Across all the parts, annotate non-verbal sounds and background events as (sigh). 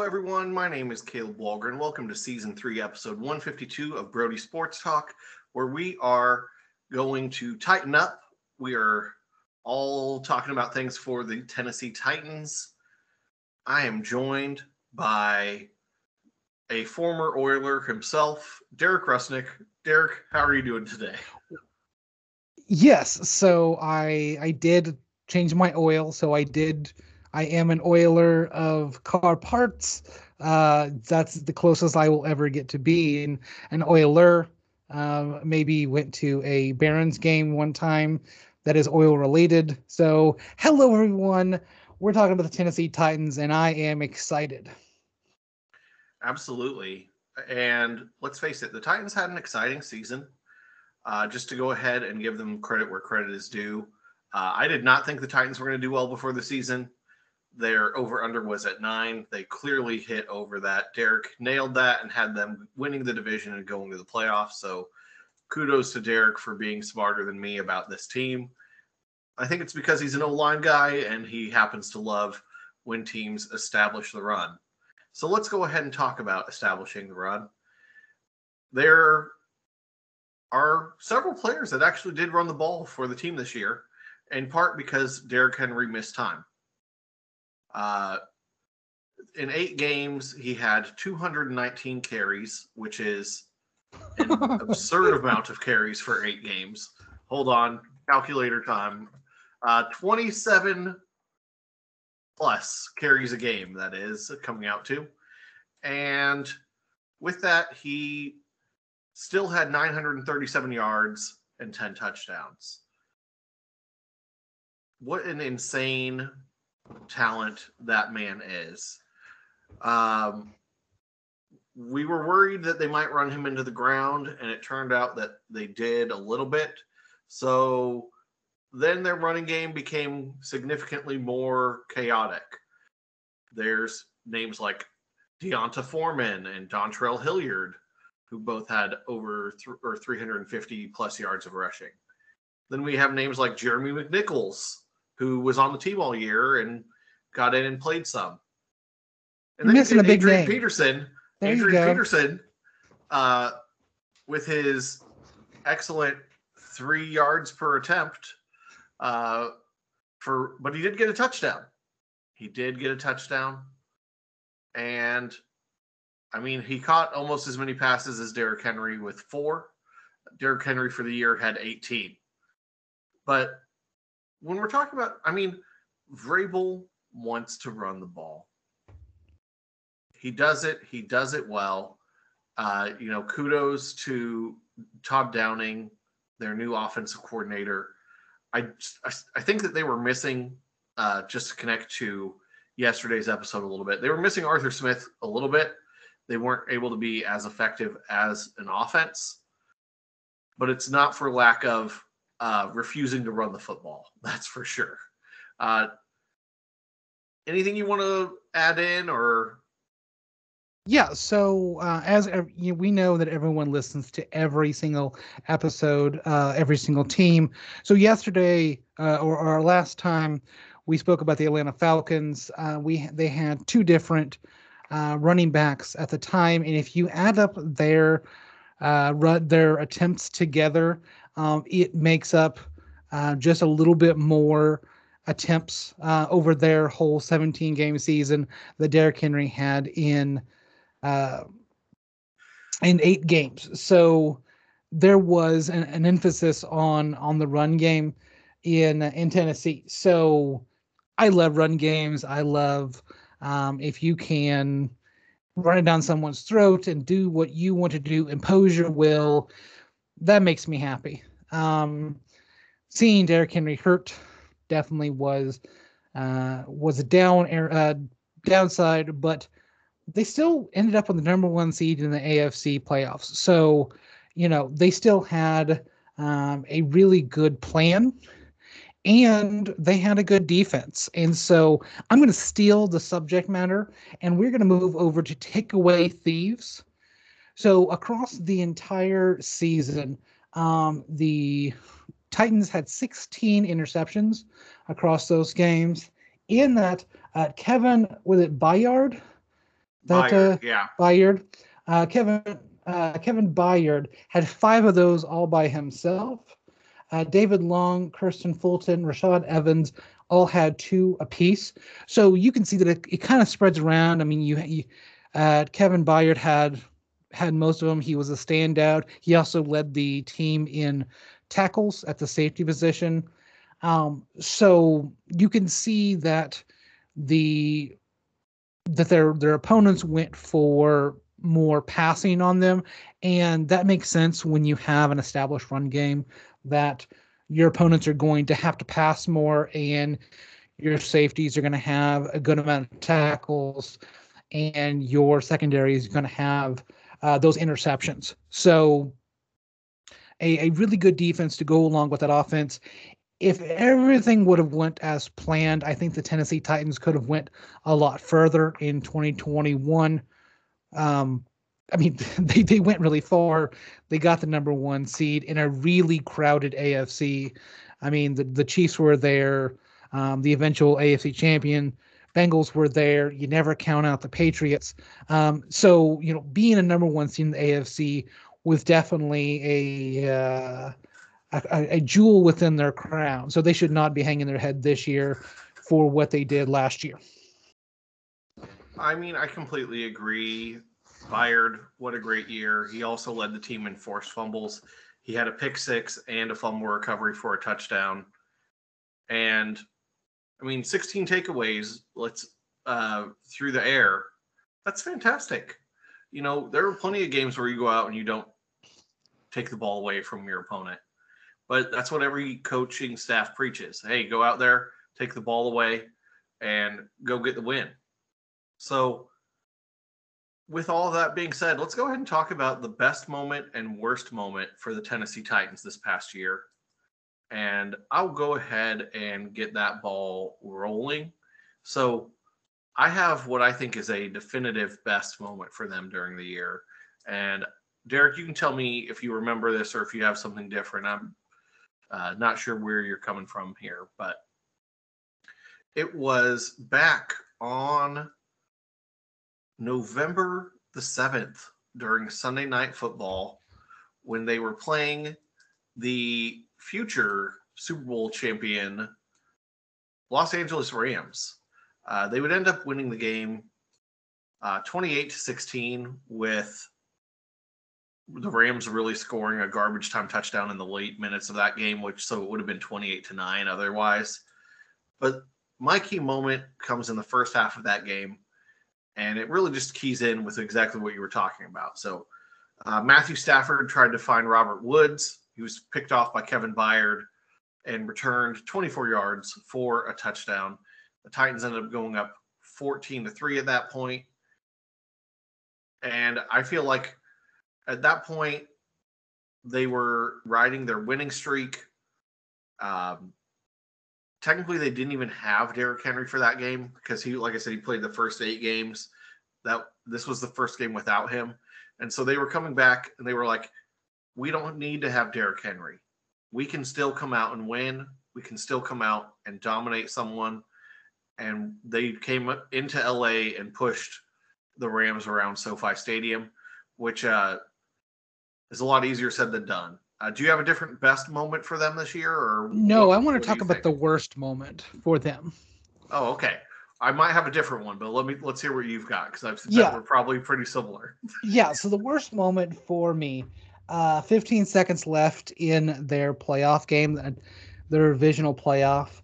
everyone. My name is Caleb Walgren. Welcome to season three, episode 152 of Brody Sports Talk, where we are going to tighten up. We are all talking about things for the Tennessee Titans. I am joined by a former Oiler himself, Derek Rusnick. Derek, how are you doing today? Yes, so I I did change my oil, so I did I am an oiler of car parts. Uh, that's the closest I will ever get to being an oiler. Uh, maybe went to a Barons game one time that is oil related. So, hello everyone. We're talking about the Tennessee Titans, and I am excited. Absolutely. And let's face it, the Titans had an exciting season. Uh, just to go ahead and give them credit where credit is due. Uh, I did not think the Titans were going to do well before the season. Their over under was at nine. They clearly hit over that. Derek nailed that and had them winning the division and going to the playoffs. So kudos to Derek for being smarter than me about this team. I think it's because he's an O line guy and he happens to love when teams establish the run. So let's go ahead and talk about establishing the run. There are several players that actually did run the ball for the team this year, in part because Derrick Henry missed time. Uh, in eight games, he had 219 carries, which is an (laughs) absurd amount of carries for eight games. Hold on, calculator time. Uh, 27 plus carries a game, that is coming out to. And with that, he still had 937 yards and 10 touchdowns. What an insane talent that man is. Um, we were worried that they might run him into the ground, and it turned out that they did a little bit. So then their running game became significantly more chaotic. There's names like D'Onta Foreman and Dontrell Hilliard, who both had over th- or 350 plus yards of rushing. Then we have names like Jeremy McNichols, who was on the team all year and got in and played some. And then You're missing a big Adrian name. Peterson, There Adrian. Peterson, uh, with his excellent three yards per attempt, uh, for but he did get a touchdown. He did get a touchdown, and I mean he caught almost as many passes as Derrick Henry with four. Derrick Henry for the year had 18. But when we're talking about, I mean, Vrabel wants to run the ball. He does it. He does it well. Uh, you know, kudos to Todd Downing, their new offensive coordinator. I I, I think that they were missing uh, just to connect to yesterday's episode a little bit. They were missing Arthur Smith a little bit. They weren't able to be as effective as an offense, but it's not for lack of uh, refusing to run the football. (laughs) That's for sure. Uh, anything you want to add in or Yeah, so uh, as you we know that everyone listens to every single episode, uh, every single team. So yesterday, uh, or, or last time, we spoke about the Atlanta Falcons. Uh, we they had two different running backs at the time, and if you add up their uh, their attempts together, um, it makes up uh, just a little bit more attempts uh, over their whole 17 game season that Derrick Henry had in uh, in eight games. So there was an, an emphasis on on the run game in in Tennessee. So I love run games. I love um, if you can run it down someone's throat and do what you want to do, impose your will. That makes me happy. Um, seeing Derrick Henry hurt definitely was uh, was a down uh, downside, but they still ended up on the number one seed in the AFC playoffs. So, you know, they still had um, a really good plan and they had a good defense. And so I'm going to steal the subject matter and we're going to move over to takeaway thieves. So, across the entire season, um, the Titans had 16 interceptions across those games. In that, uh, Kevin, was it Bayard? That Byard, uh, yeah. Byard. Uh, Kevin uh, Kevin Byard had five of those all by himself. Uh, David Long, Kristian Fulton, Rashaan Evans all had two apiece. So you can see that it, it kind of spreads around. I mean, you, you uh, Kevin Byard had had most of them. He was a standout. He also led the team in tackles at the safety position. Um, so you can see that the that their their opponents went for more passing on them, and that makes sense when you have an established run game that your opponents are going to have to pass more and your safeties are going to have a good amount of tackles and your secondary is going to have uh, those interceptions so a, a really good defense to go along with that offense if everything would have went as planned i think the tennessee titans could have went a lot further in 2021 um, I mean, (laughs) they, they went really far. They got the number one seed in a really crowded AFC. I mean, the, the Chiefs were there, um, the eventual AFC champion. Bengals were there. You never count out the Patriots. Um, so, you know, being a number one seed in the AFC was definitely a, uh, a, a jewel within their crown. So they should not be hanging their head this year for what they did last year. I mean, I completely agree. Byard, what a great year. He also led the team in forced fumbles. He had a pick six and a fumble recovery for a touchdown. And I mean, 16 takeaways, let's uh through the air. That's fantastic. You know, there are plenty of games where you go out and you don't take the ball away from your opponent. But that's what every coaching staff preaches. Hey, go out there, take the ball away, and go get the win. So, with all that being said, let's go ahead and talk about the best moment and worst moment for the Tennessee Titans this past year. And I'll go ahead and get that ball rolling. So, I have what I think is a definitive best moment for them during the year. And Derek, you can tell me if you remember this or if you have something different. I'm uh, not sure where you're coming from here, but it was back on November the 7th during Sunday Night Football when they were playing the future Super Bowl champion Los Angeles Rams. Uh, they would end up winning the game uh, 28 to 16 with the Rams really scoring a garbage time touchdown in the late minutes of that game, which so it would have been 28 to 9 otherwise. But my key moment comes in the first half of that game and it really just keys in with exactly what you were talking about. So uh, Matthew Stafford tried to find Robert Woods. He was picked off by Kevin Byard and returned 24 yards for a touchdown. The Titans ended up going up 14 to 3 at that point. And I feel like at that point, they were riding their winning streak. Um, technically they didn't even have Derrick Henry for that game because he, like I said, he played the first eight games. That this was the first game without him, and so they were coming back and they were like, "We don't need to have Derrick Henry. We can still come out and win. We can still come out and dominate someone." And they came into LA and pushed the Rams around SoFi Stadium, which uh, is a lot easier said than done. Uh, do you have a different best moment for them this year, or no? What, I want to talk about think? the worst moment for them. Oh, okay. I might have a different one, but let me let's hear what you've got because I've yeah. we're probably pretty similar. yeah. So the worst moment for me, uh, 15 seconds left in their playoff game, their divisional playoff,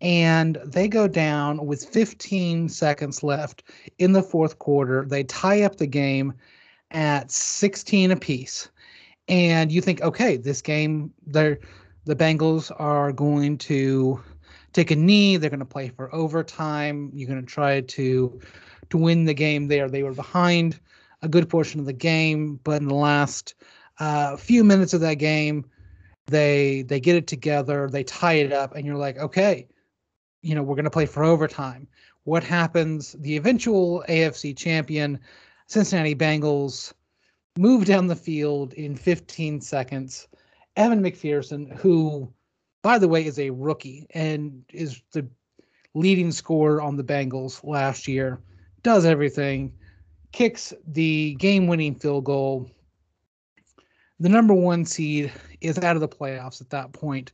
and they go down with 15 seconds left in the fourth quarter. They tie up the game at 16 apiece and you think, okay, this game, the Bengals are going to take a knee. They're going to play for overtime. You're going to try to to win the game there. They were behind a good portion of the game, but in the last uh, few minutes of that game, they they get it together. They tie it up, and you're like, okay, you know, we're going to play for overtime. What happens? The eventual AFC champion, Cincinnati Bengals move down the field in 15 seconds. Evan McPherson, who, by the way, is a rookie and is the leading scorer on the Bengals last year, does everything. kicks the game-winning field goal. The number one seed is out of the playoffs at that point.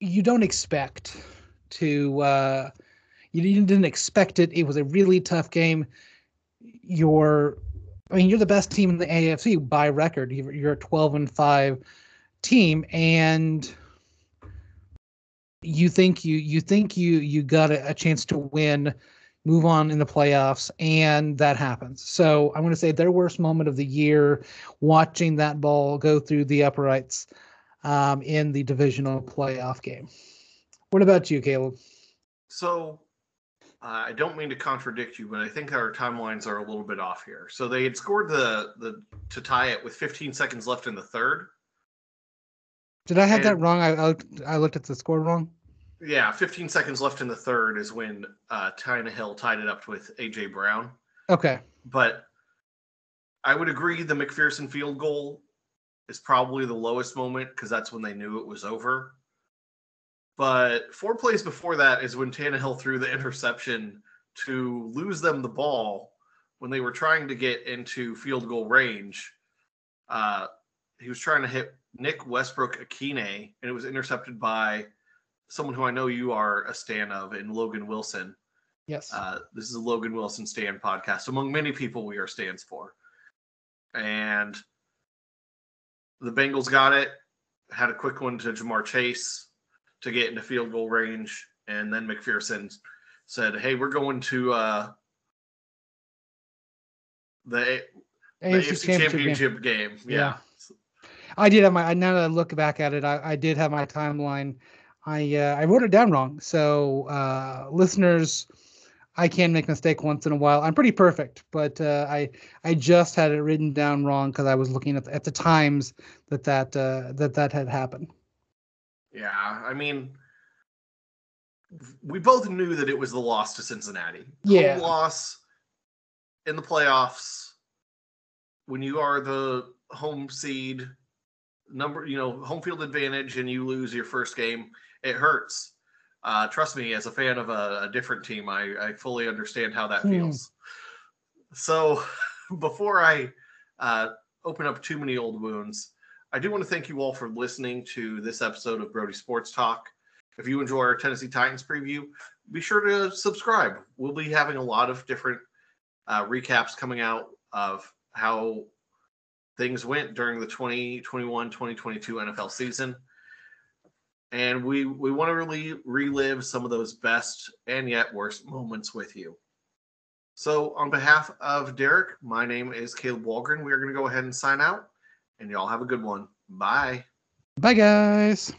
You don't expect to. Uh, you didn't expect it. It was a really tough game. You're, I mean, you're the best team in the AFC by record. You're a 12 and five team, and you think you you think you you got a, a chance to win move on in the playoffs, and that happens. So I'm going to say their worst moment of the year, watching that ball go through the uprights um, in the divisional playoff game. What about you, Caleb? So uh, I don't mean to contradict you, but I think our timelines are a little bit off here. So they had scored the the to tie it with 15 seconds left in the third. Did I have and, that wrong? I, I looked, I looked at the score wrong. Yeah, 15 seconds left in the third is when uh, Hill tied it up with AJ Brown. Okay. But I would agree the McPherson field goal is probably the lowest moment because that's when they knew it was over. But four plays before that is when Tannehill threw the interception to lose them the ball when they were trying to get into field goal range. Uh, he was trying to hit Nick Westbrook-Ikhine, and it was intercepted by someone who I know you are a stan of and Logan Wilson. Yes. Uh, this is a Logan Wilson Stan podcast. Among many people, we are stands for. And the Bengals got it, had a quick one to Ja'Marr Chase to get into field goal range. And then McPherson said, Hey, we're going to uh, the, the AFC, AFC championship, championship game. game. Yeah. yeah. I did have my now that I look back at it, I, I did have my timeline I uh, I wrote it down wrong. So uh, listeners, I can make a mistake once in a while. I'm pretty perfect, but uh, I I just had it written down wrong because I was looking at the, at the times that that uh, that that had happened. Yeah, I mean, we both knew that it was the loss to Cincinnati. Yeah, Home loss in the playoffs when you are the home seed number you know home field advantage and you lose your first game it hurts. Uh, trust me, as a fan of a, a different team, I, I, fully understand how that hmm. feels. So, (laughs) before I uh, open up too many old wounds, I do want to thank you all for listening to this episode of Brody Sports Talk. If you enjoy our Tennessee Titans preview, be sure to subscribe. We'll be having a lot of different uh, recaps coming out of how things went during the 2021 2022 NFL season and we we want to really relive some of those best and yet worst moments with you. So, on behalf of Derek, my name is Caleb Walgren. We are going to go ahead and sign out, and y'all have a good one. Bye. Bye, guys.